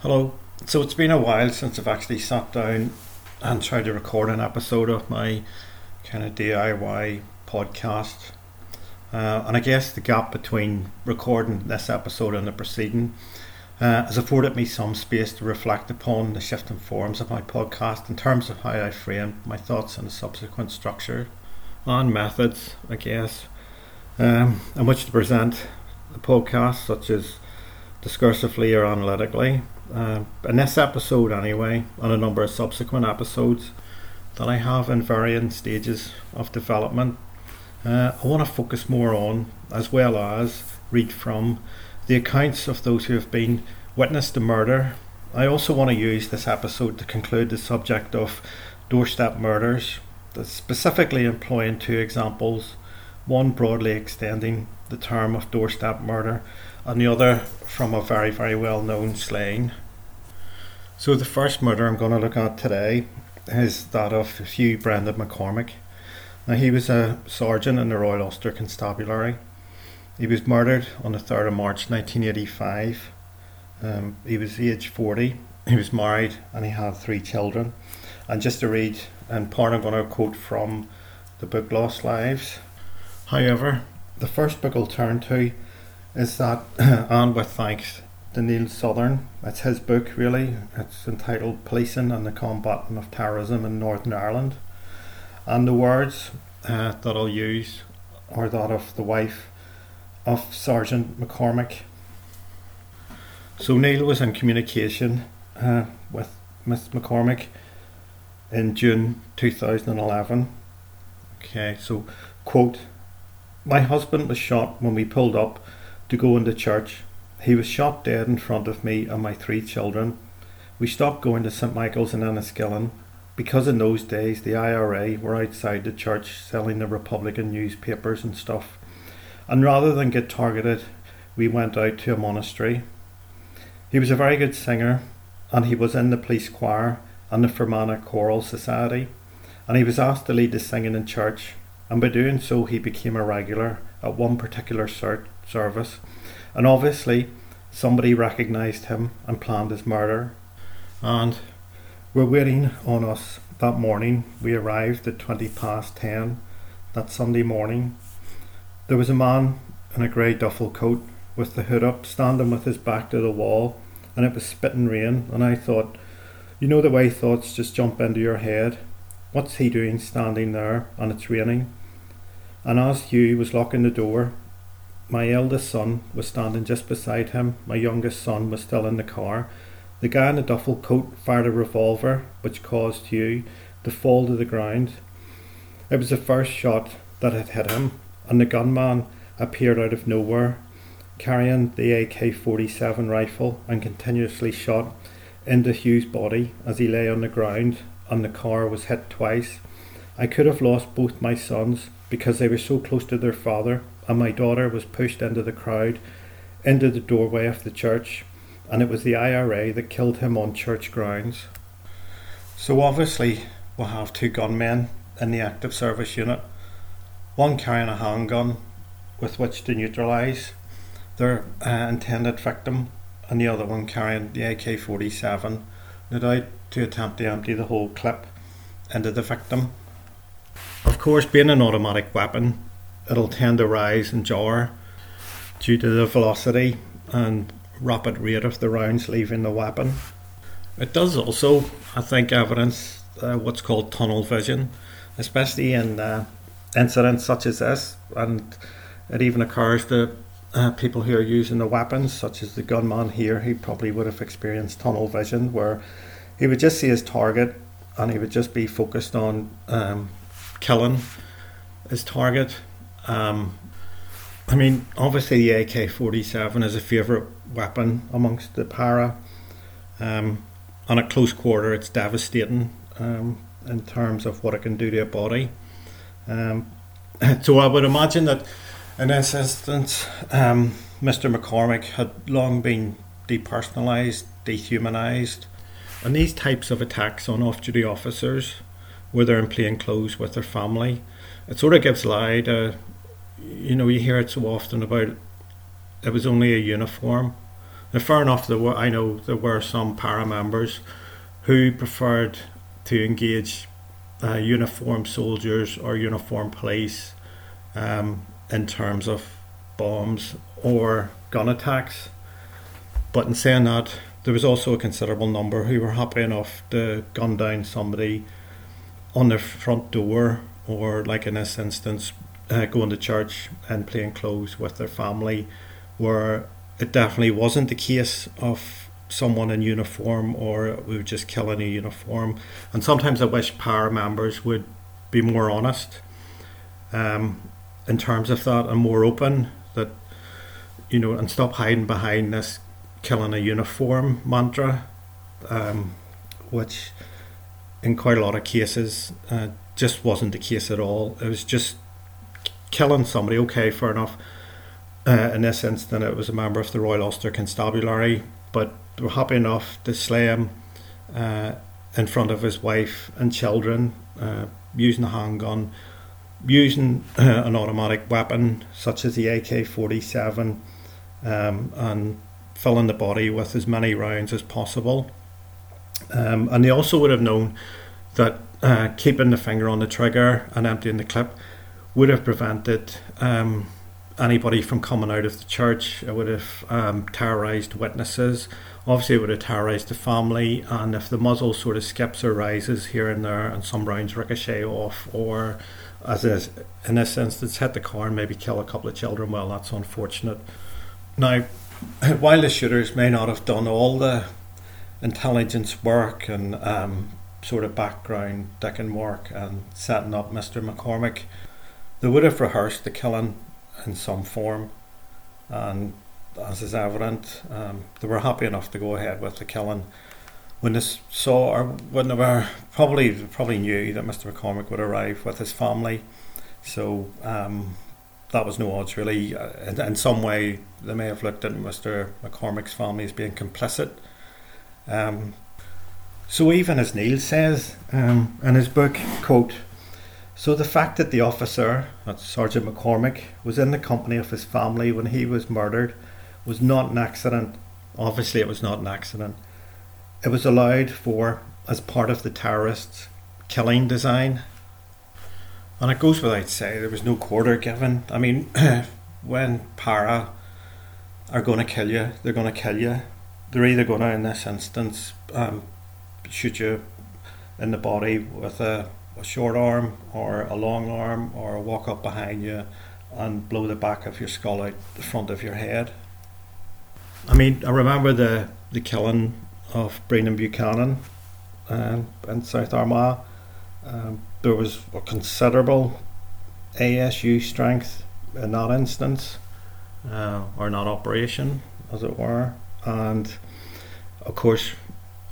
Hello. So it's been a while since I've actually sat down and tried to record an episode of my kind of DIY podcast. Uh, and I guess the gap between recording this episode and the preceding uh, has afforded me some space to reflect upon the shifting forms of my podcast in terms of how I frame my thoughts and the subsequent structure and methods, I guess, um, in which to present the podcast, such as discursively or analytically. Uh, in this episode, anyway, and a number of subsequent episodes that I have in varying stages of development, uh, I want to focus more on, as well as read from, the accounts of those who have been witness to murder. I also want to use this episode to conclude the subject of doorstep murders, specifically employing two examples, one broadly extending the term of doorstep murder, and the other from a very, very well known slaying. So, the first murder I'm going to look at today is that of Hugh Brendan McCormac. Now, he was a sergeant in the Royal Ulster Constabulary. He was murdered on the 3rd of March 1985. Um, he was age 40. He was married and he had three children. And just to read, and part I'm going to quote from the book Lost Lives. However, the first book I'll turn to is that, and with thanks to Neil Southern, it's his book really. It's entitled Policing and the Combating of Terrorism in Northern Ireland. And the words uh, that I'll use are that of the wife of Sergeant McCormac. So Neil was in communication uh, with Miss McCormac in June 2011. Okay, so quote, my husband was shot when we pulled up to go into church. He was shot dead in front of me and my three children. We stopped going to St Michael's in Enniskillen because in those days the IRA were outside the church selling the Republican newspapers and stuff. And rather than get targeted, we went out to a monastery. He was a very good singer, and he was in the police choir and the Fermanagh Choral Society, and he was asked to lead the singing in church, and by doing so, he became a regular at one particular cert- service. And obviously, somebody recognised him and planned his murder. And were waiting on us that morning. We arrived at 20 past 10 that Sunday morning. There was a man in a grey duffel coat with the hood up, standing with his back to the wall, and it was spitting rain. And I thought, you know the way thoughts just jump into your head. What's he doing standing there and it's raining? And as Hugh was locking the door, my eldest son was standing just beside him. My youngest son was still in the car. The guy in the duffel coat fired a revolver, which caused Hugh to fall to the ground. It was the first shot that had hit him, and the gunman appeared out of nowhere, carrying the AK 47 rifle and continuously shot into Hugh's body as he lay on the ground and the car was hit twice. I could have lost both my sons because they were so close to their father, and my daughter was pushed into the crowd, into the doorway of the church, and it was the IRA that killed him on church grounds. So obviously, we'll have two gunmen in the active service unit, one carrying a handgun with which to neutralise their uh, intended victim, and the other one carrying the AK 47, no doubt to attempt to empty the whole clip into the victim. Of course, being an automatic weapon, it'll tend to rise and jar due to the velocity and rapid rate of the rounds leaving the weapon. It does also, I think, evidence uh, what's called tunnel vision, especially in uh, incidents such as this, and it even occurs to uh, people who are using the weapons, such as the gunman here, he probably would have experienced tunnel vision, where he would just see his target and he would just be focused on um, killing his target. Um, I mean, obviously the AK forty seven is a favourite weapon amongst the para. Um, on a close quarter, it's devastating um, in terms of what it can do to a body. Um, so I would imagine that in this instance, um, Mr. McCormac had long been depersonalised, dehumanised, and these types of attacks on off duty officers, where they're in plain clothes with their family, it sort of gives lie to, you know, you hear it so often about it was only a uniform, Now, fair enough, there were, I know there were some para members who preferred to engage uh, uniformed soldiers or uniformed police um, in terms of bombs or gun attacks. But in saying that, there was also a considerable number who were happy enough to gun down somebody on their front door, or like in this instance, uh, going to church and playing clothes with their family, where it definitely wasn't the case of someone in uniform or we were just killing a uniform. And sometimes I wish para members would be more honest um, in terms of that and more open that you know and stop hiding behind this killing a uniform mantra, um, which in quite a lot of cases uh, just wasn't the case at all. It was just killing somebody. Okay, fair enough. Uh, in this instance, it was a member of the Royal Ulster Constabulary, but they were happy enough to slay him uh, in front of his wife and children uh, using a handgun, using uh, an automatic weapon such as the AK 47, um, and filling the body with as many rounds as possible. Um, and they also would have known that uh, keeping the finger on the trigger and emptying the clip would have prevented um, anybody from coming out of the church. It would have um, terrorised witnesses. Obviously, it would have terrorised the family. And if the muzzle sort of skips or rises here and there, and some rounds ricochet off, or as is, in this instance, hit the car and maybe kill a couple of children, well, that's unfortunate. Now, while the shooters may not have done all the intelligence work and um, sort of background digging work and setting up Mr. McCormac, they would have rehearsed the killing in some form, and as is evident, um, they were happy enough to go ahead with the killing. When they saw, or when they were probably probably knew that Mr. McCormac would arrive with his family, so um, that was no odds really. Uh, in, in, some way, they may have looked at Mr. McCormac's family as being complicit. Um, so even as Neil says um, in his book, quote, so the fact that the officer, that's Sergeant McCormac, was in the company of his family when he was murdered was not an accident. Obviously, it was not an accident. It was allowed for as part of the terrorists' killing design and it goes without saying, there was no quarter given. I mean, when para are going to kill you, they're going to kill you. They're either going to, in this instance, um, shoot you in the body with a, a short arm or a long arm or walk up behind you and blow the back of your skull out the front of your head. I mean, I remember the, the killing of Breen and Buchanan uh, in South Armagh. Um, there was a considerable ASU strength in that instance, uh, or not operation, as it were. And of course,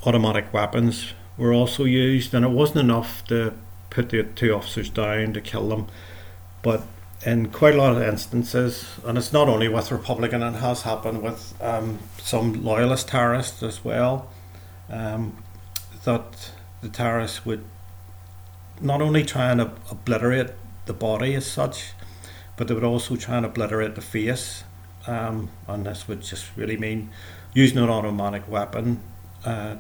automatic weapons were also used, and it wasn't enough to put the two officers down to kill them, but in quite a lot of instances, and it's not only with Republican, it has happened with um, some loyalist terrorists as well, um, that the terrorists would not only try and obliterate the body as such, but they would also try and obliterate the face. Um, and this would just really mean using an automatic weapon uh,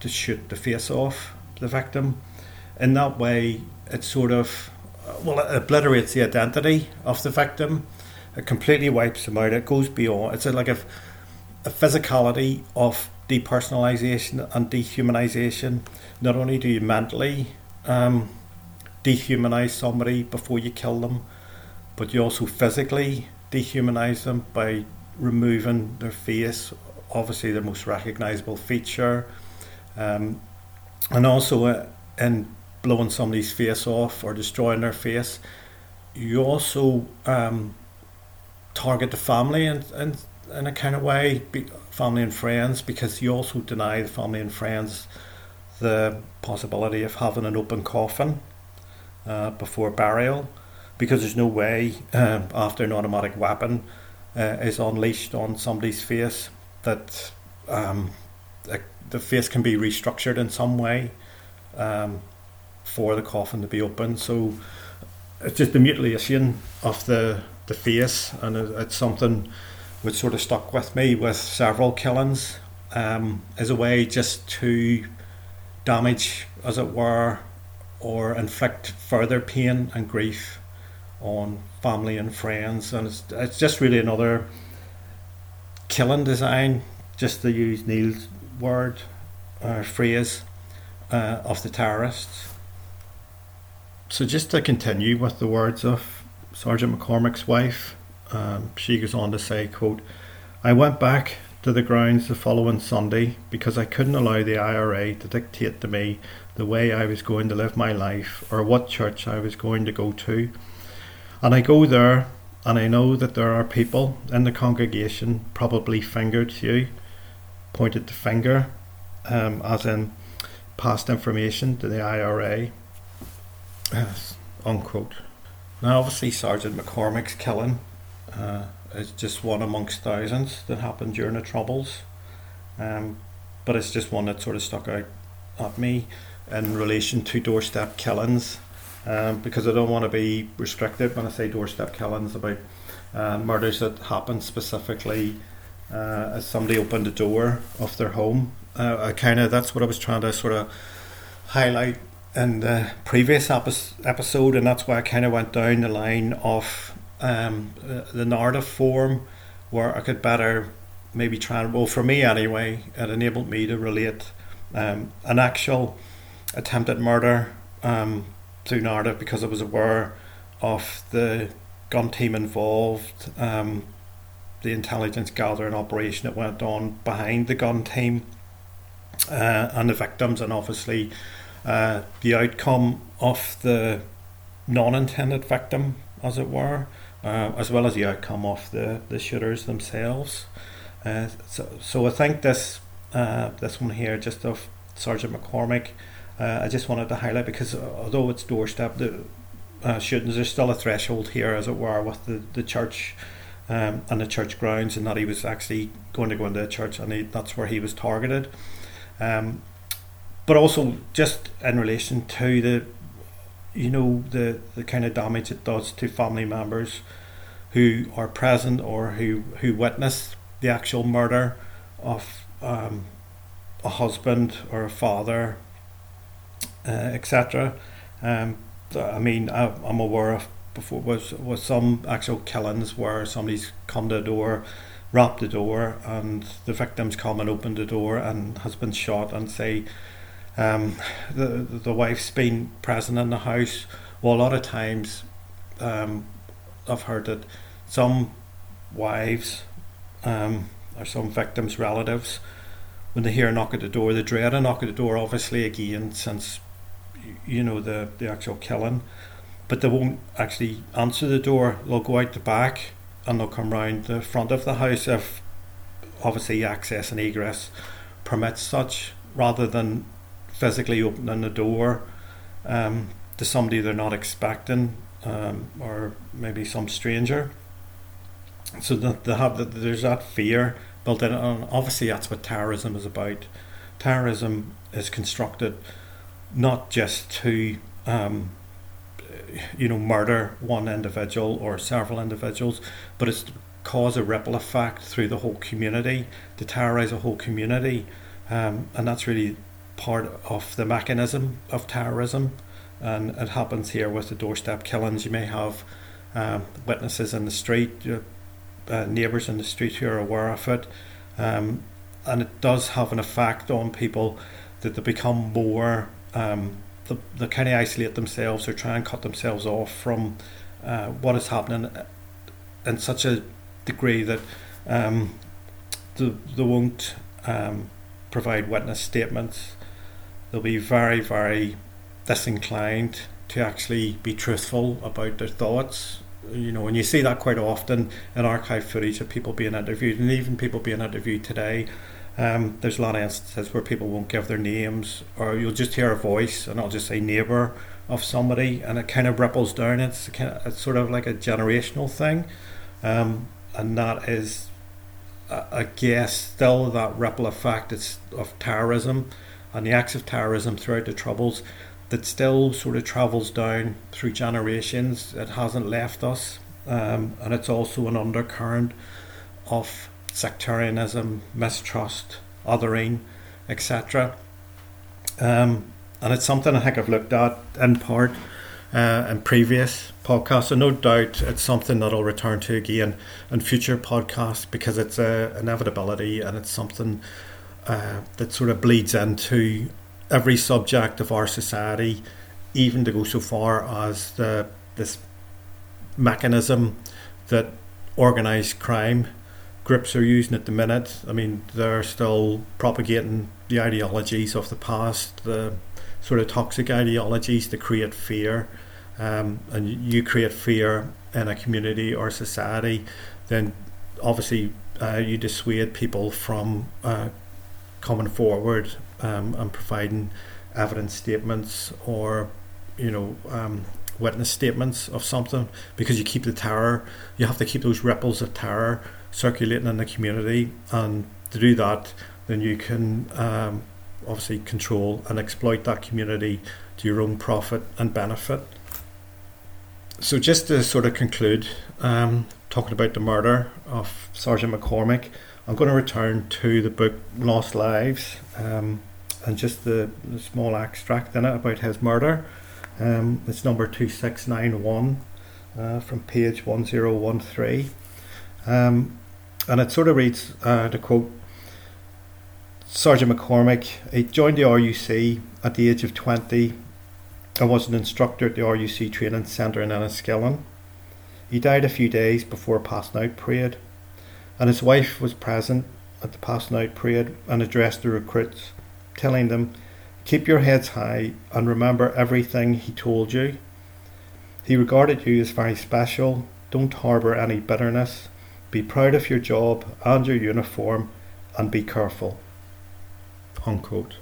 to shoot the face off the victim. In that way, it sort of well, it obliterates the identity of the victim. It completely wipes them out. It goes beyond. It's like a, a physicality of depersonalization and dehumanization. Not only do you mentally um, dehumanize somebody before you kill them, but you also physically dehumanize them by removing their face, obviously their most recognizable feature, um, and also uh, in blowing somebody's face off or destroying their face, you also um, target the family in, in, in a kind of way, family and friends, because you also deny the family and friends the possibility of having an open coffin uh, before burial because there's no way um, after an automatic weapon uh, is unleashed on somebody's face that um, the face can be restructured in some way. Um, for the coffin to be open. So it's just the mutilation of the the face, and it's something which sort of stuck with me with several killings um, as a way just to damage, as it were, or inflict further pain and grief on family and friends. And it's, it's just really another killing design, just to use Neil's word or phrase, uh, of the terrorists. So, just to continue with the words of Sergeant McCormac's wife, um, she goes on to say, quote, I went back to the grounds the following Sunday because I couldn't allow the IRA to dictate to me the way I was going to live my life or what church I was going to go to. And I go there and I know that there are people in the congregation probably fingered you, pointed the finger, um, as in past information to the IRA. Yes, unquote. Now, obviously, Sergeant McCormac's killing uh, is just one amongst thousands that happened during the Troubles. Um, but it's just one that sort of stuck out at me in relation to doorstep killings um, because I don't want to be restricted when I say doorstep killings about uh, murders that happen specifically uh, as somebody opened the door of their home. Uh, I kind of that's what I was trying to sort of highlight in the previous episode, and that's why I kind of went down the line of um, the narrative form where I could better maybe try and well for me anyway, it enabled me to relate um, an actual attempted murder um, through narrative because I was aware of the gun team involved, um, the intelligence gathering operation that went on behind the gun team, uh, and the victims, and obviously uh, the outcome of the non intended victim, as it were, uh, as well as the outcome of the, the shooters themselves. Uh, so, so I think this uh, this one here, just of Sergeant McCormac, uh, I just wanted to highlight because although it's doorstep, the shootings, there's still a threshold here, as it were, with the, the church um, and the church grounds, and that he was actually going to go into a church, and he, that's where he was targeted. Um, but also, just in relation to the, you know, the, the kind of damage it does to family members who are present or who, who witness the actual murder of um, a husband or a father, uh, etc. Um, I mean, I, am aware of before was was some actual killings where somebody's come to the door, rapped the door, and the victim's come and opened the door and has been shot, and say, um, the the wife's been present in the house. Well, a lot of times, um, I've heard that some wives, um, or some victims' relatives, when they hear a knock at the door, they dread a knock at the door. Obviously, again, since you know the the actual killing, but they won't actually answer the door. They'll go out the back and they'll come round the front of the house if obviously access and egress permits such, rather than physically opening the door um, to somebody they're not expecting um, or maybe some stranger. So that they have that there's that fear built in, and obviously that's what terrorism is about. Terrorism is constructed not just to um, you know murder one individual or several individuals, but it's to cause a ripple effect through the whole community, to terrorize a whole community, um, and that's really part of the mechanism of terrorism. And it happens here with the doorstep killings. You may have um, witnesses in the street, uh, neighbours in the street who are aware of it, um, and it does have an effect on people that they become more um, they, they kind of isolate themselves or try and cut themselves off from uh, what is happening in such a degree that um, they, they won't um, provide witness statements. They'll be very, very disinclined to actually be truthful about their thoughts. You know, and you see that quite often in archive footage of people being interviewed, and even people being interviewed today um, there's a lot of instances where people won't give their names, or you'll just hear a voice, and I'll just say neighbour of somebody, and it kind of ripples down. It's kind of, it's sort of like a generational thing, um, and that is, I guess, still that ripple effect of terrorism and the acts of terrorism throughout the troubles that still sort of travels down through generations. It hasn't left us, um, and it's also an undercurrent of sectarianism, mistrust, othering, etc. Um, and it's something I think I've looked at in part uh, in previous podcasts, and no doubt it's something that I'll return to again in future podcasts because it's a inevitability and it's something uh, that sort of bleeds into every subject of our society, even to go so far as the this mechanism that organised crime groups are using at the minute. I mean, they're still propagating the ideologies of the past, the sort of toxic ideologies to create fear. Um, and you create fear in a community or society, then obviously uh, you dissuade people from uh, coming forward um, and providing evidence statements or, you know, um, witness statements of something because you keep the terror. You have to keep those ripples of terror circulating in the community, and to do that, then you can um, obviously control and exploit that community to your own profit and benefit. So, just to sort of conclude, um, talking about the murder of Sergeant McCormac, I'm going to return to the book Lost Lives um, and just the, the, small extract in it about his murder. Um, it's number 2691 uh, from page 1013. Um, and it sort of reads uh, the quote Sergeant McCormac, he joined the RUC at the age of 20 and was an instructor at the RUC Training Centre in Enniskillen. He died a few days before passing out parade, and his wife was present at the passing out parade and addressed the recruits, telling them, Keep your heads high and remember everything he told you. He regarded you as very special. Don't harbour any bitterness. Be proud of your job and your uniform and be careful. Unquote.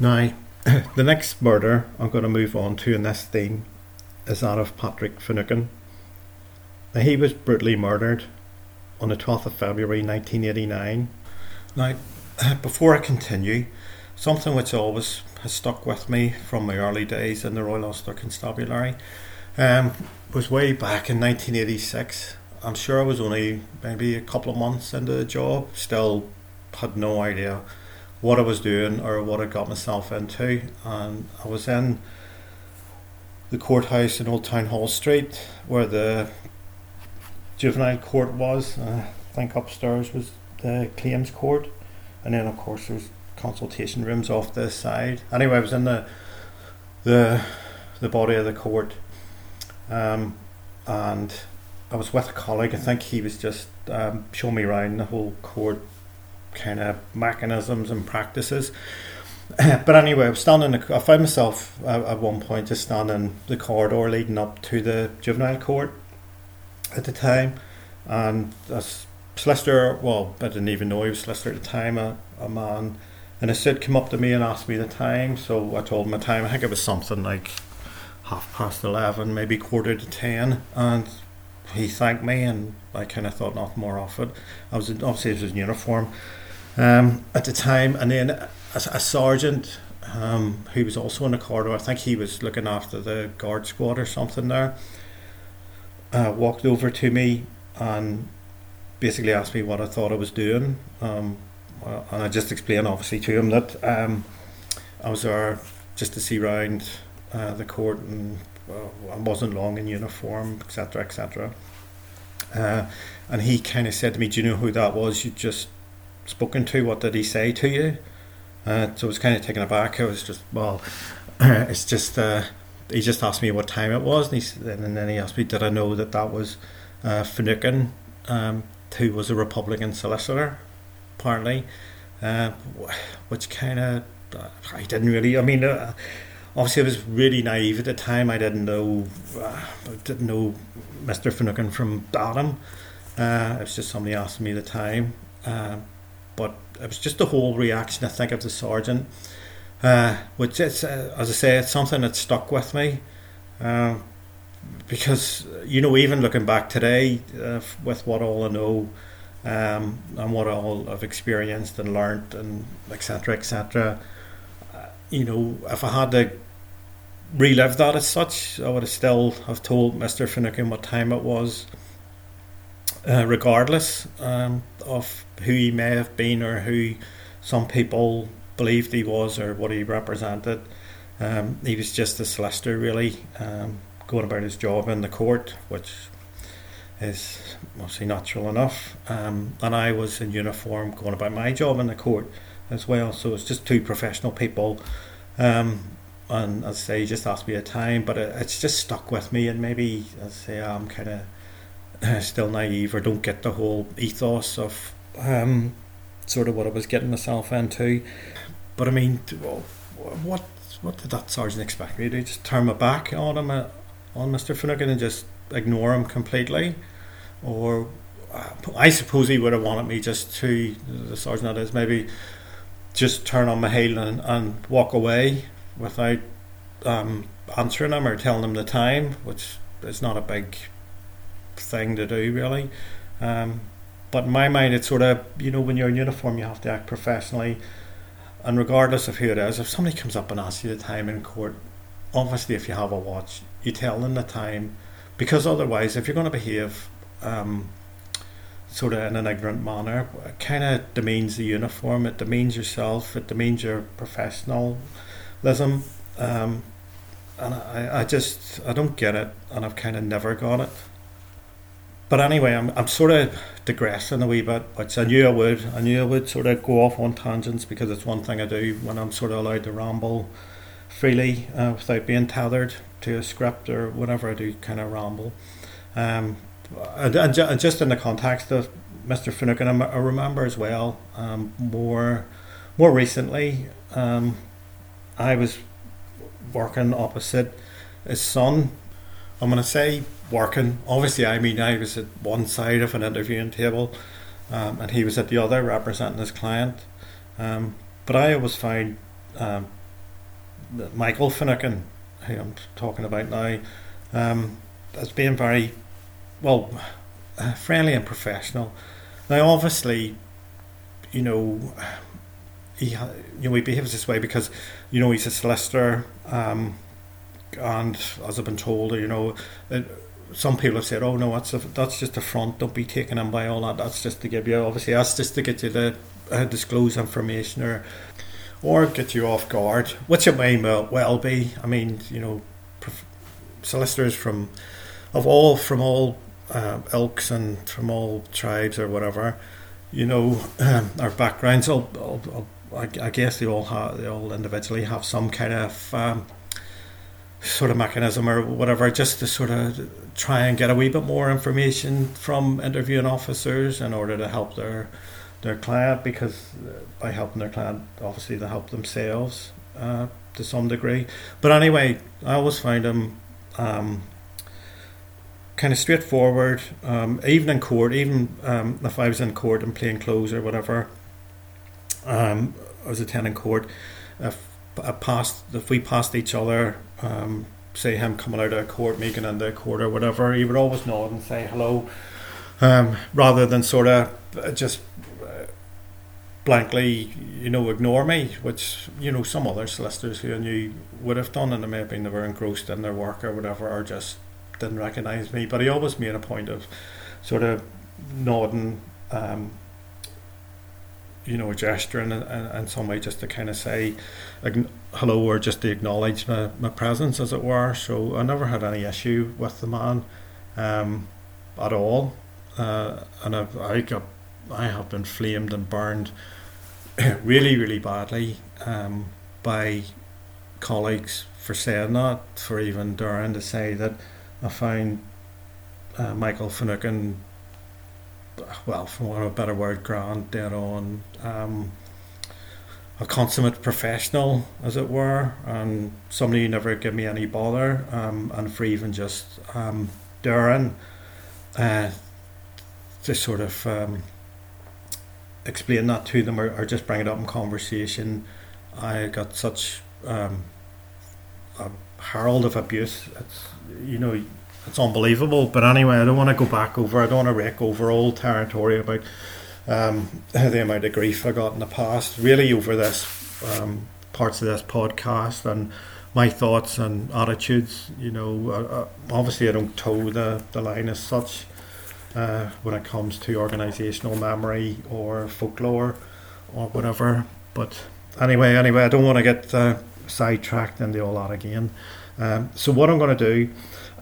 Now, the next murder I'm going to move on to in this theme is that of Patrick Finucane. Now, he was brutally murdered on the 12th of February 1989. Now, before I continue, something which always has stuck with me from my early days in the Royal Ulster Constabulary um, was way back in 1986 I'm sure I was only maybe a couple of months into the job, still had no idea what I was doing or what I got myself into. And I was in the courthouse in Old Town Hall Street where the juvenile court was. Uh, I think upstairs was the claims court, and then of course there was consultation rooms off this side. Anyway, I was in the the the body of the court, um, and I was with a colleague. I think he was just um, showing me around the whole court kind of mechanisms and practices. but anyway, I was standing. I found myself uh, at one point just standing in the corridor leading up to the juvenile court at the time, and a solicitor. Well, I didn't even know he was solicitor at the time. A, a man and a suit came up to me and asked me the time. So I told him the time. I think it was something like half past eleven, maybe quarter to ten, and he thanked me, and I kind of thought nothing more of it. I was obviously it was in uniform um, at the time, and then a, a sergeant um, who was also in the corridor. I think he was looking after the guard squad or something there. Uh, walked over to me and basically asked me what I thought I was doing. Um, uh, and I just explained, obviously, to him that um, I was there just to see round uh, the court and uh, I wasn't long in uniform, etc., etc. Uh, and he kind of said to me, "Do you know who that was? You just spoken to? What did he say to you?" Uh, so I was kind of taken aback. I was just, well, it's just. He just asked me what time it was, and, he, and then he asked me, "Did I know that that was uh, um, who was a Republican solicitor, apparently?" Uh, which kind of I didn't really. I mean, uh, obviously I was really naive at the time. I didn't know, uh, didn't know Mr. Finucane from Adam. Uh, it was just somebody asking me the time, uh, but it was just the whole reaction. I think of the sergeant, uh, which is, uh, as I say, it's something that stuck with me. Uh, because you know, even looking back today, with what all I know, um, and what all I've experienced and learnt, and etc. etc you know, if I had to relive that as such, I would have still have told Mr. Finucane what time it was. uh, regardless um, of who he may have been or who some people believed he was or what he represented. Um, he was just a solicitor, really, um, going about his job in the court, which is mostly natural enough. Um, and I was in uniform going about my job in the court as well. So it's just two professional people. Um, and as I say, just asked me a time, but it, it's just stuck with me. And maybe, as I say, I'm kind of still naive or don't get the whole ethos of um, sort of what I was getting myself into. But I mean, what what did that sergeant expect me to? Just turn my back on him, uh, on Mr. Finucane, and just ignore him completely? Or uh, I suppose he would have wanted me just to, the sergeant that is, maybe just turn on my heel and, and walk away without um, answering him or telling him the time, which is not a big thing to do, really. Um, but in my mind, it's sort of, you know, when you're in uniform, you have to act professionally and regardless of who it is, if somebody comes up and asks you the time in court, obviously if you have a watch, you tell them the time, because otherwise, if you're going to behave um, sort of in an ignorant manner, it kind of demeans the uniform, it demeans yourself, it demeans your professionalism. Um, and I, I just I don't get it, and I've kind of never got it. But anyway, I'm, I'm sort of digressing a wee bit, which I knew I would. I knew I would sort of go off on tangents because it's one thing I do when I'm sort of allowed to ramble freely uh, without being tethered to a script or whatever I do, kind of ramble. Um, and, and, just in the context of Mr. Finucane, I remember as well um, more more recently, um, I was working opposite his son. I'm going to say working. Obviously, I mean, I was at one side of an interviewing table, um, and he was at the other representing his client. Um, but I always find um, Michael Finucane, who I'm talking about now, um, as being very well friendly and professional. Now, obviously, you know, he you know he behaves this way because you know he's a solicitor. Um, and as I've been told, you know, it, some people have said, "Oh no, that's a, that's just a front. Don't be taken in by all that. That's just to give you obviously that's just to get you to uh, disclose information or or get you off guard, which it may well be. I mean, you know, solicitors from of all from all uh, ilks and from all tribes or whatever, you know, um, our backgrounds. All, all, all, I, I, guess they all have they all individually have some kind of um, sort of mechanism or whatever, just to sort of try and get a wee bit more information from interviewing officers in order to help their their client because uh, by helping their client obviously they help themselves uh, to some degree. But anyway I always find them um, kind of straightforward um, even in court even um, if I was in court in plain clothes or whatever um, I was attending court if I passed if we passed each other um, say him coming out of court, making into court or whatever, he would always nod and say hello, um, rather than sort of uh, just uh, blankly, you know, ignore me, which you know some other solicitors who I knew would have done, and they may they were engrossed in their work or whatever, or just didn't recognise me. But he always made a point of sort of nodding. Um, you know, a gesture in, in, in some way just to kind of say hello or just to acknowledge my, my presence, as it were. So I never had any issue with the man um, at all. Uh, and I've, I got, I have been flamed and burned really, really badly um, by colleagues for saying that, for even daring to say that I found uh, Michael Finucane well, for want of a better word, grand, dead on, um, a consummate professional, as it were, and somebody who never give me any bother, um, and for even just um, daring uh, to sort of um, explain that to them or, or, just bring it up in conversation. I got such um, a herald of abuse. It's you know it's unbelievable. But anyway, I don't want to go back over. I don't want to wreck over old territory about um, the amount of grief I got in the past. Really, over this um, parts of this podcast and my thoughts and attitudes. You know, uh, uh obviously I don't toe the the line as such. uh, when it comes to organisational memory or folklore or whatever. But anyway, anyway, I don't want to get uh, sidetracked into all that again. Um, so what I'm going to do,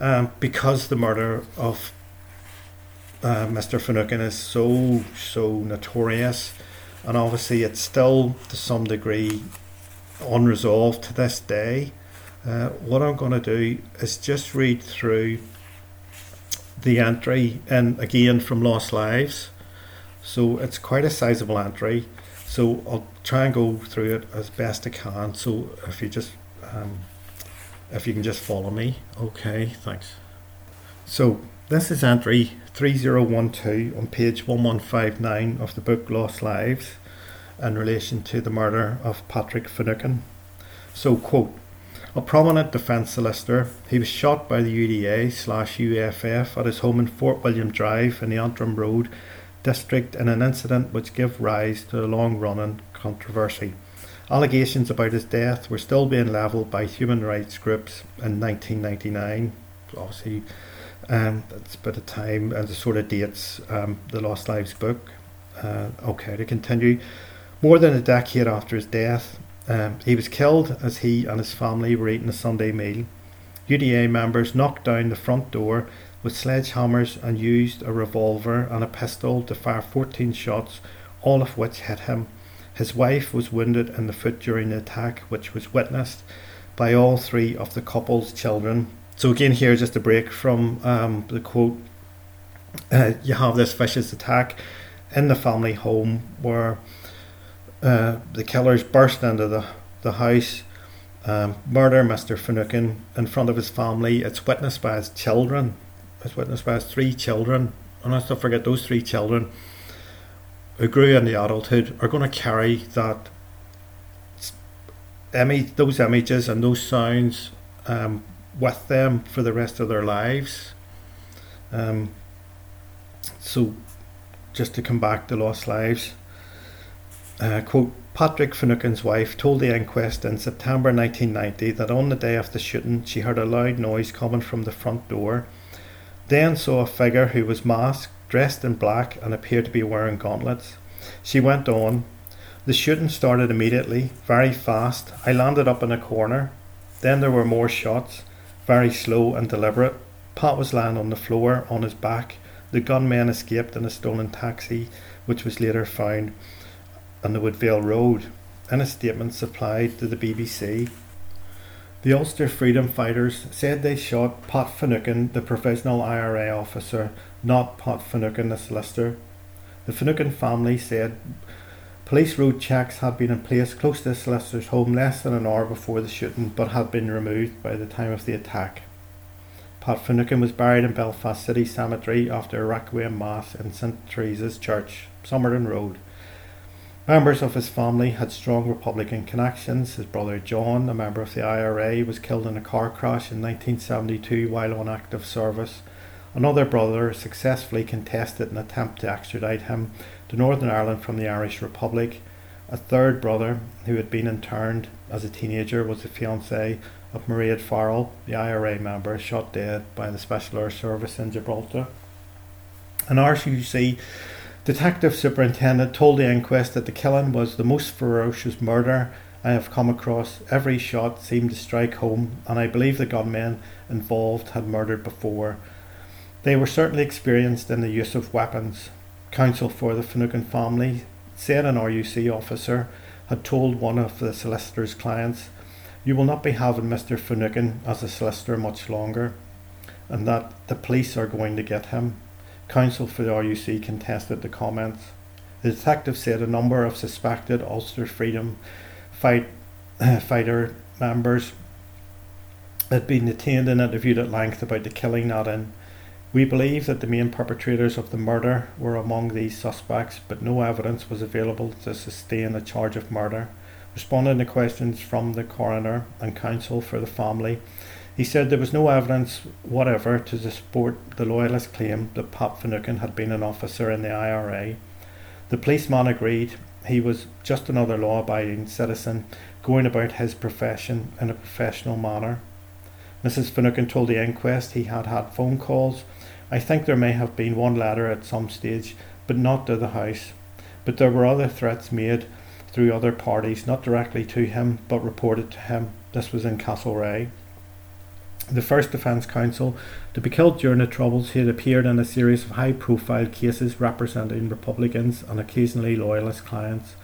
um, because the murder of uh, Mr. Finucane is so so notorious, and obviously it's still to some degree unresolved to this day. Uh, what I'm going to do is just read through the entry, and again from Lost Lives. So it's quite a sizable entry. So I'll try and go through it as best I can. So if you just um, if you can just follow me, okay, thanks. So this is entry 3012 on page 1159 of the book Lost Lives in relation to the murder of Patrick Finucane. So, quote, a prominent defence solicitor, he was shot by the UDA slash UFF at his home in Fort William Drive in the Antrim Road district in an incident which gave rise to a long running controversy. Allegations about his death were still being levelled by human rights groups in 1999. Obviously, um, that's a the time and the sort of dates um, the Lost Lives book. Uh, okay, to continue. More than a decade after his death, um, he was killed as he and his family were eating a Sunday meal. UDA members knocked down the front door with sledgehammers and used a revolver and a pistol to fire 14 shots, all of which hit him. His wife was wounded in the foot during the attack, which was witnessed by all three of the couple's children. So, again, here just a break from um, the quote uh, You have this vicious attack in the family home where uh, the killers burst into the, the house, um, murder Mr. Finucane in front of his family. It's witnessed by his children. It's witnessed by his three children. And let's not forget those three children who grew into adulthood are going to carry that image, those images and those sounds um, with them for the rest of their lives. Um, so, just to come back to Lost Lives, uh, quote, Patrick Finucane's wife told the inquest in September 1990 that on the day of the shooting she heard a loud noise coming from the front door, then saw a figure who was masked, dressed in black, and appeared to be wearing gauntlets. She went on, The shooting started immediately, very fast. I landed up in a corner. Then there were more shots, very slow and deliberate. Pat was lying on the floor on his back. The gunmen escaped in a stolen taxi, which was later found on the Woodvale Road. In a statement supplied to the BBC, the Ulster Freedom Fighters said they shot Pat Finucane, the provisional IRA officer, not Pat Finucane, the solicitor. The Finucane family said police road checks had been in place close to the solicitor's home less than an hour before the shooting but had been removed by the time of the attack. Pat Finucane was buried in Belfast City Cemetery after a requiem mass in St Teresa's Church, Somerton Road. Members of his family had strong Republican connections. His brother John, a member of the IRA, was killed in a car crash in 1972 while on active service. Another brother successfully contested an attempt to extradite him to Northern Ireland from the Irish Republic. A third brother, who had been interned as a teenager, was the fiance of Mairéad Farrell, the IRA member, shot dead by the Special Air Service in Gibraltar. An RUC Detective Superintendent told the inquest that the killing was the most ferocious murder I have come across. Every shot seemed to strike home, and I believe the gunmen involved had murdered before. They were certainly experienced in the use of weapons. Counsel for the Finucane family said an RUC officer had told one of the solicitor's clients, You will not be having Mr. Finucane as a solicitor much longer, and that the police are going to get him. Counsel for the RUC contested the comments. The detective said a number of suspected Ulster Freedom fight, Fighter members had been detained and interviewed at length about the killing not in. We believe that the main perpetrators of the murder were among these suspects, but no evidence was available to sustain a charge of murder. Responding to questions from the coroner and counsel for the family, he said there was no evidence whatever to support the loyalist claim that Pat Finucane had been an officer in the IRA. The policeman agreed he was just another law abiding citizen going about his profession in a professional manner. Mrs. Finucane told the inquest he had had phone calls I think there may have been one letter at some stage, but not to the House. But there were other threats made through other parties, not directly to him, but reported to him. This was in Castlereagh. The first defence counsel to be killed during the Troubles, he had appeared in a series of high profile cases representing Republicans and occasionally Loyalist clients.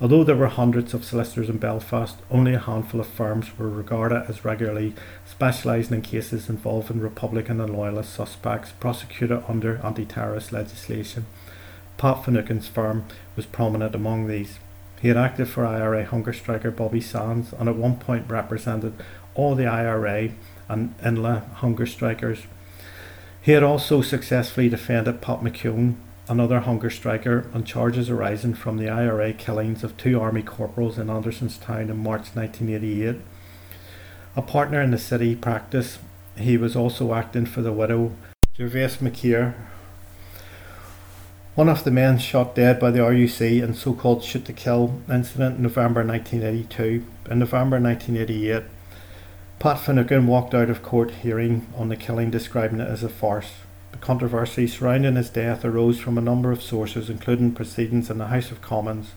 Although there were hundreds of solicitors in Belfast, only a handful of firms were regarded as regularly specialising in cases involving Republican and Loyalist suspects prosecuted under anti terrorist legislation. Pat Finucane's firm was prominent among these. He had acted for IRA hunger striker Bobby Sands and at one point represented all the IRA and Inla hunger strikers. He had also successfully defended Pat McGeown, another hunger striker, on charges arising from the IRA killings of two army corporals in Andersonstown in March 1988. A partner in the city practice, he was also acting for the widow Gervaise McKerr, one of the men shot dead by the RUC in so-called shoot to kill incident in November 1982. In November 1988, Pat Finucane walked out of court hearing on the killing, describing it as a farce. The controversy surrounding his death arose from a number of sources, including proceedings in the House of Commons.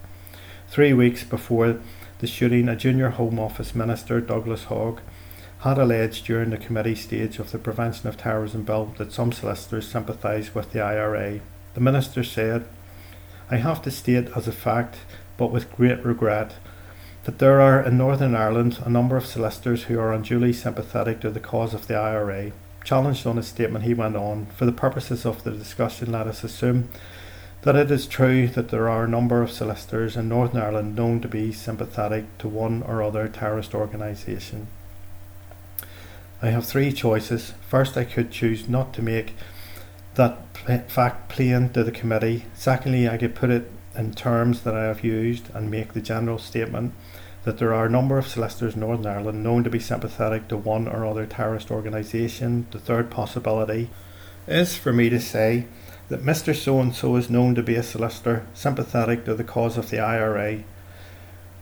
Three weeks before the shooting, a junior Home Office Minister, Douglas Hogg, had alleged during the committee stage of the Prevention of Terrorism Bill that some solicitors sympathised with the IRA. The Minister said, I have to state as a fact, but with great regret, that there are in Northern Ireland a number of solicitors who are unduly sympathetic to the cause of the IRA. Challenged on his statement, he went on, For the purposes of the discussion, let us assume that it is true that there are a number of solicitors in Northern Ireland known to be sympathetic to one or other terrorist organisation. I have three choices. First, I could choose not to make that fact plain to the committee. Secondly, I could put it in terms that I have used and make the general statement that there are a number of solicitors in Northern Ireland known to be sympathetic to one or other terrorist organisation. The third possibility is for me to say that Mr. So and so is known to be a solicitor sympathetic to the cause of the IRA.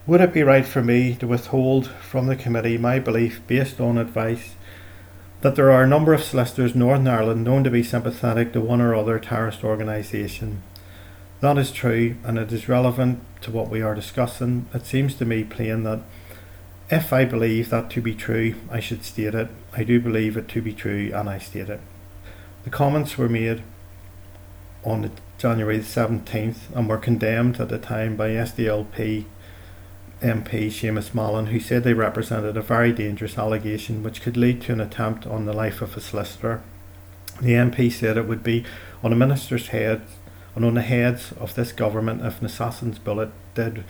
Would it be right for me to withhold from the committee my belief based on advice that there are a number of solicitors in Northern Ireland known to be sympathetic to one or other terrorist organisation? That is true, and it is relevant to what we are discussing. It seems to me plain that if I believe that to be true, I should state it. I do believe it to be true, and I state it. The comments were made on January the 17th and were condemned at the time by SDLP MP Seamus Mallon, who said they represented a very dangerous allegation which could lead to an attempt on the life of a solicitor. The MP said it would be on a minister's head and on the heads of this government if an assassin's bullet did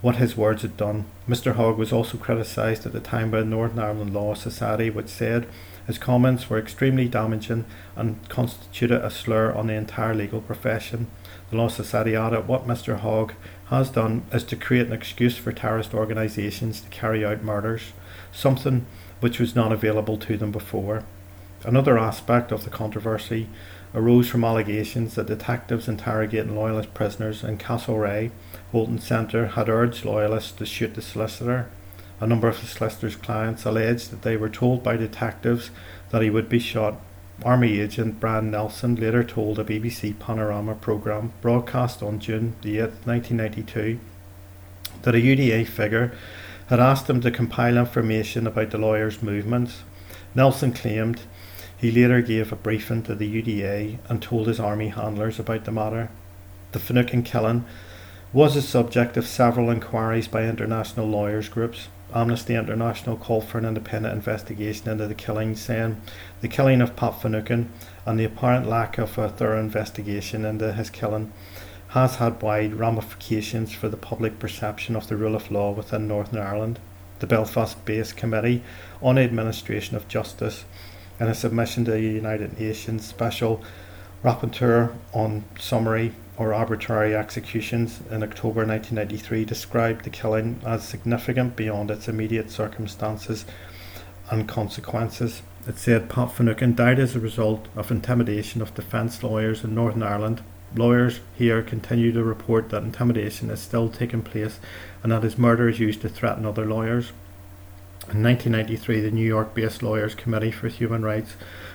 what his words had done. Mr. Hogg was also criticised at the time by the Northern Ireland Law Society, which said his comments were extremely damaging and constituted a slur on the entire legal profession. The Law Society added what Mr. Hogg has done is to create an excuse for terrorist organisations to carry out murders, something which was not available to them before. Another aspect of the controversy arose from allegations that detectives interrogating loyalist prisoners in Castlereagh Holding Centre had urged loyalists to shoot the solicitor. A number of the solicitor's clients alleged that they were told by detectives that he would be shot. Army agent Brian Nelson later told a BBC Panorama programme broadcast on June 8, 1992, that a UDA figure had asked him to compile information about the lawyer's movements. Nelson claimed he later gave a briefing to the UDA and told his army handlers about the matter. The Finucane killing was the subject of several inquiries by international lawyers groups. Amnesty International called for an independent investigation into the killing, saying the killing of Pat Finucane and the apparent lack of a thorough investigation into his killing has had wide ramifications for the public perception of the rule of law within Northern Ireland. The Belfast based Committee on Administration of Justice in a submission to the United Nations Special Rapporteur on Summary or Arbitrary Executions in October 1993 described the killing as significant beyond its immediate circumstances and consequences. It said Pat Finucane died as a result of intimidation of defence lawyers in Northern Ireland. Lawyers here continue to report that intimidation is still taking place and that his murder is used to threaten other lawyers. In 1993, the New York based Lawyers Committee for Human Rights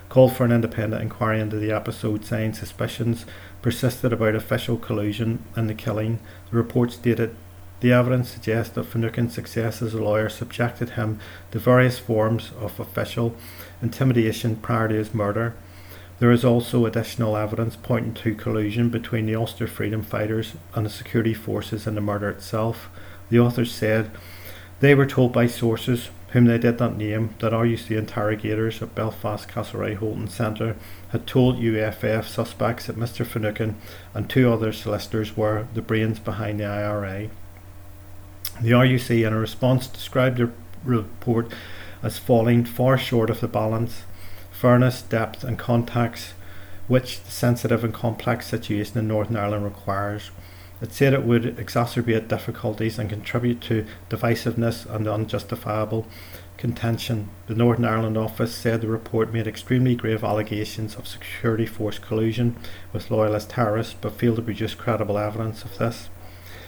called for an independent inquiry into the episode, saying suspicions persisted about official collusion in the killing. The report stated the evidence suggests that Finucane's success as a lawyer subjected him to various forms of official intimidation prior to his murder. There is also additional evidence pointing to collusion between the Ulster freedom fighters and the security forces in the murder itself. The authors said they were told by sources whom they did not name that RUC interrogators at Belfast Castlereagh Holding Centre had told UFF suspects that Mr Finucane and two other solicitors were the brains behind the IRA. The RUC, in a response, described the report as falling far short of the balance, fairness, depth, and contacts which the sensitive and complex situation in Northern Ireland requires. It said it would exacerbate difficulties and contribute to divisiveness and unjustifiable contention. The Northern Ireland office said the report made extremely grave allegations of security force collusion with loyalist terrorists but failed to produce credible evidence of this.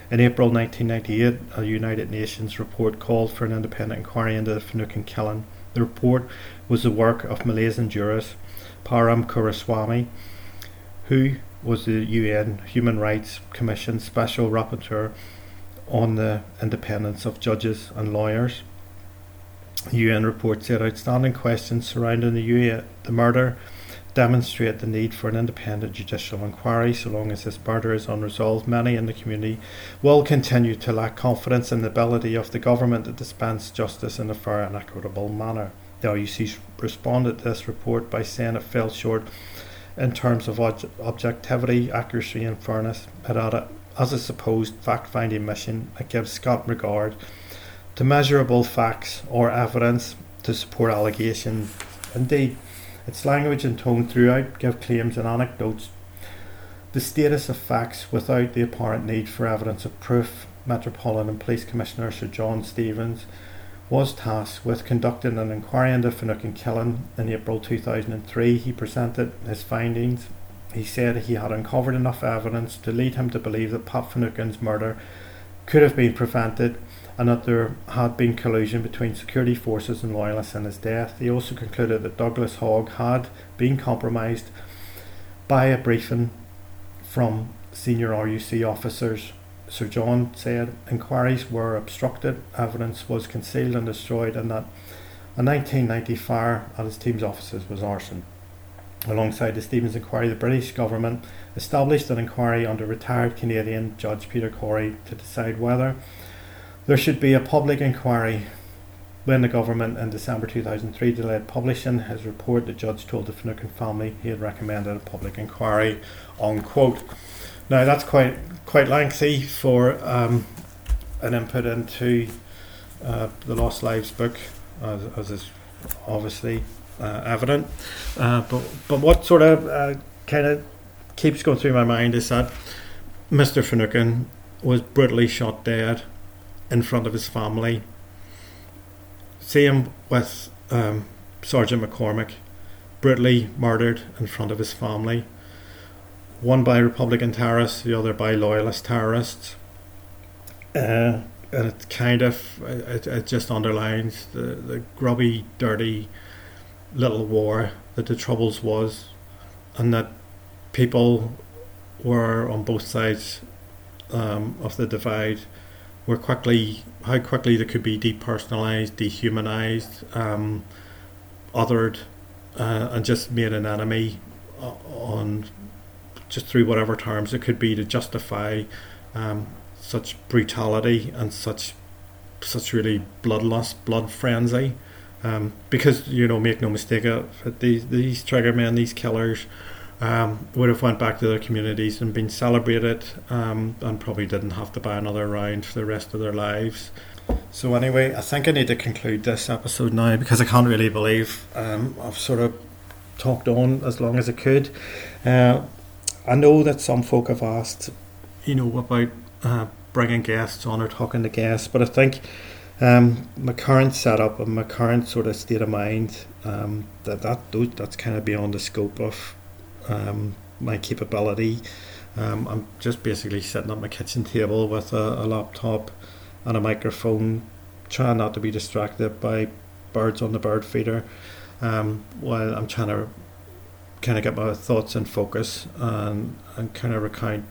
In April 1998, a United Nations report called for an independent inquiry into the Finucane killing. The report was the work of Malaysian jurist Param Kumaraswamy, who was the UN Human Rights Commission Special Rapporteur on the independence of judges and lawyers. The UN report said outstanding questions surrounding the, the murder demonstrate the need for an independent judicial inquiry so long as this murder is unresolved. Many in the community will continue to lack confidence in the ability of the government to dispense justice in a fair and equitable manner. The RUC responded to this report by saying it fell short in terms of objectivity, accuracy, and fairness. It added, as a supposed fact finding mission, it gives scant regard to measurable facts or evidence to support allegations. Indeed, its language and tone throughout give claims and anecdotes the status of facts without the apparent need for evidence of proof. Metropolitan Police Commissioner Sir John Stevens was tasked with conducting an inquiry into Finucane killing in April 2003. He presented his findings. He said he had uncovered enough evidence to lead him to believe that Pat Finucane's murder could have been prevented and that there had been collusion between security forces and loyalists in his death. He also concluded that Douglas Hogg had been compromised by a briefing from senior RUC officers. Sir John said inquiries were obstructed, evidence was concealed and destroyed, and that a 1990 fire at his team's offices was arson. Alongside the Stevens inquiry, the British government established an inquiry under retired Canadian Judge Peter Cory to decide whether there should be a public inquiry. When the government in December 2003 delayed publishing his report, the judge told the Finucane family he had recommended a public inquiry. Unquote. Now that's quite quite lengthy for um, an input into uh, the Lost Lives book, as, as is obviously uh, evident. Uh, but but what sort of uh, kind of keeps going through my mind is that Mr. Finucane was brutally shot dead in front of his family. Same with um, Sergeant McCormac, brutally murdered in front of his family. One by Republican terrorists, the other by loyalist terrorists. Uh, and it kind of it, it just underlines the, the grubby, dirty little war that the Troubles was, and that people were on both sides um, of the divide were quickly how quickly they could be depersonalized, dehumanized, um, othered, uh, and just made an enemy on just through whatever terms it could be to justify um, such brutality and such such really bloodlust, blood frenzy. Um, because you know, make no mistake, of these these trigger men, these killers, um, would have went back to their communities and been celebrated, um, and probably didn't have to buy another round for the rest of their lives. So anyway, I think I need to conclude this episode now because I can't really believe um, I've sort of talked on as long as I could. Uh, I know that some folk have asked, you know, about uh, bringing guests on or talking to guests, but I think um, my current setup and my current sort of state of mind um, that that that's kind of beyond the scope of um, my capability. Um, I'm just basically sitting at my kitchen table with a, a, laptop and a microphone, trying not to be distracted by birds on the bird feeder um, while I'm trying to kind of get my thoughts in focus and, and kind of recount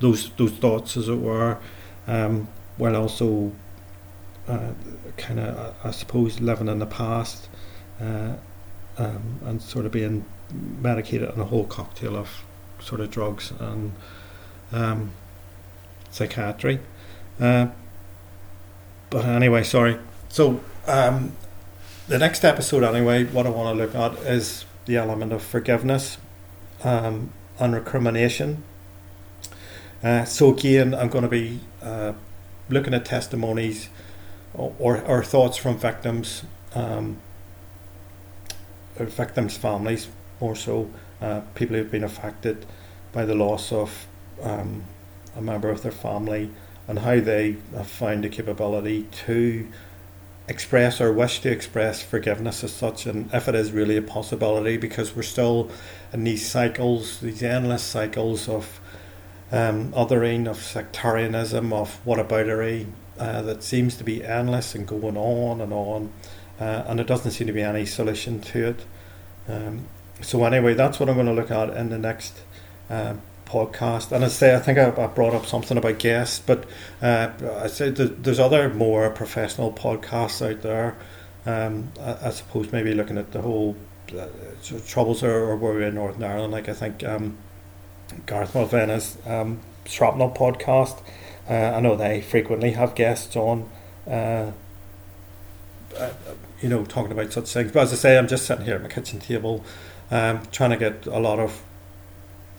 those those thoughts as it were um, while also uh, kind of I suppose living in the past uh, um, and sort of being medicated on a whole cocktail of sort of drugs and um, psychiatry. Uh, but anyway, sorry. So um, the next episode, anyway, what I want to look at is the element of forgiveness um, and recrimination. Uh, so again, I'm going to be uh, looking at testimonies or, or, thoughts from victims, um, victims' families, more so uh, people who've been affected by the loss of um, a member of their family and how they have found the capability to express or wish to express forgiveness as such, and if it is really a possibility, because we're still in these cycles, these endless cycles of um, othering, of sectarianism, of whataboutery, uh, that seems to be endless and going on and on, uh, and there doesn't seem to be any solution to it. Um, so anyway, that's what I'm going to look at in the next uh, podcast. And I say, I think I, I, brought up something about guests, but uh, I said there's other more professional podcasts out there. Um, I, I, suppose maybe looking at the whole uh, sort of troubles or where we're in Northern Ireland. Like I think um, Garth Mulvenna's um, Shrapnel podcast. Uh, I know they frequently have guests on. Uh, uh, you know, talking about such things. But as I say, I'm just sitting here at my kitchen table, um, trying to get a lot of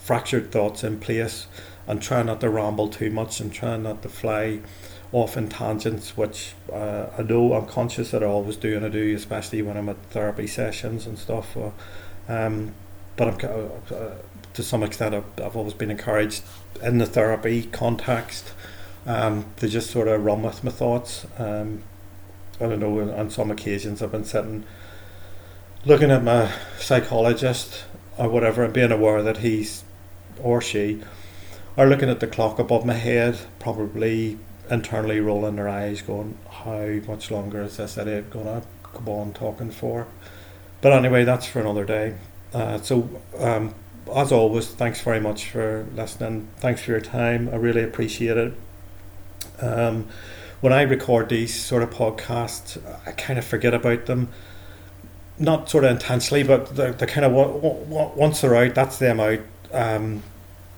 fractured thoughts in place and try not to ramble too much and try not to fly off in tangents, which uh, I know I'm conscious that I always do and I do, especially when I'm at therapy sessions and stuff. Uh, um, but I'm, uh, uh, to some extent, I've, I've, always been encouraged in the therapy context um, to just sort of run with my thoughts. Um, I don't know, on some occasions I've been sitting looking at my psychologist or whatever and being aware that he's or she are looking at the clock above my head, probably internally rolling their eyes, going, How much longer is this idiot going to go on talking for? But anyway, that's for another day. Uh, so, um, as always, thanks very much for listening. Thanks for your time. I really appreciate it. Um, when I record these sort of podcasts, I kind of forget about them. Not sort of intensely, but they're kind of once they're out, that's them out. Um,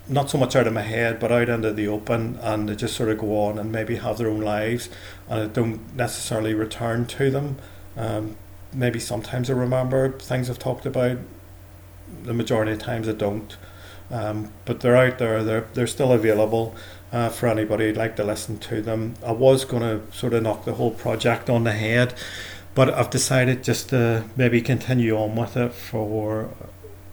not so much out of my head, but out into the open, and they just sort of go on and maybe have their own lives, and I don't necessarily return to them. Um, maybe sometimes I remember things I've talked about. The majority of times I don't, um, but they're out there. They're they're still available uh, for anybody who'd like to listen to them. I was going to sort of knock the whole project on the head, but I've decided just to maybe continue on with it for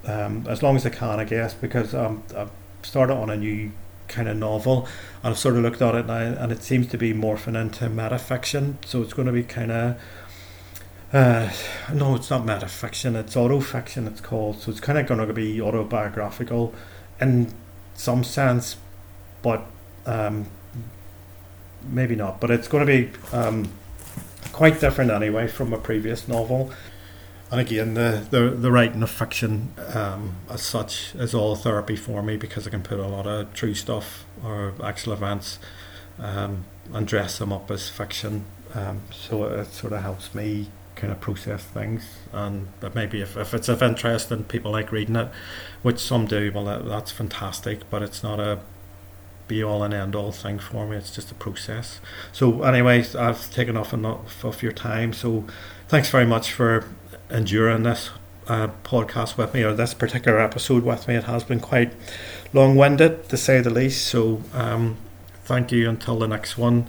um, as long as I can, I guess, because um, I've started on a new kind of novel, and I've sort of looked at it now, and it seems to be morphing into metafiction. So it's going to be kind of uh, no, it's not metafiction. It's autofiction. It's called. So it's kind of going to be autobiographical, in some sense, but um, maybe not. But it's going to be um, quite different anyway from a previous novel. And again, the, the, the writing of fiction um, as such is all therapy for me because I can put a lot of true stuff or actual events um, and dress them up as fiction. Um, so it sort of helps me kind of process things. And but maybe if, if it's of interest and people like reading it, which some do, well, that, that's fantastic, but it's not a be all and end all thing for me. It's just a process. So, anyways, I've taken off enough of your time. So, thanks very much for enduring this uh, podcast with me or this particular episode with me. It has been quite long winded to say the least. So, um, thank you until the next one.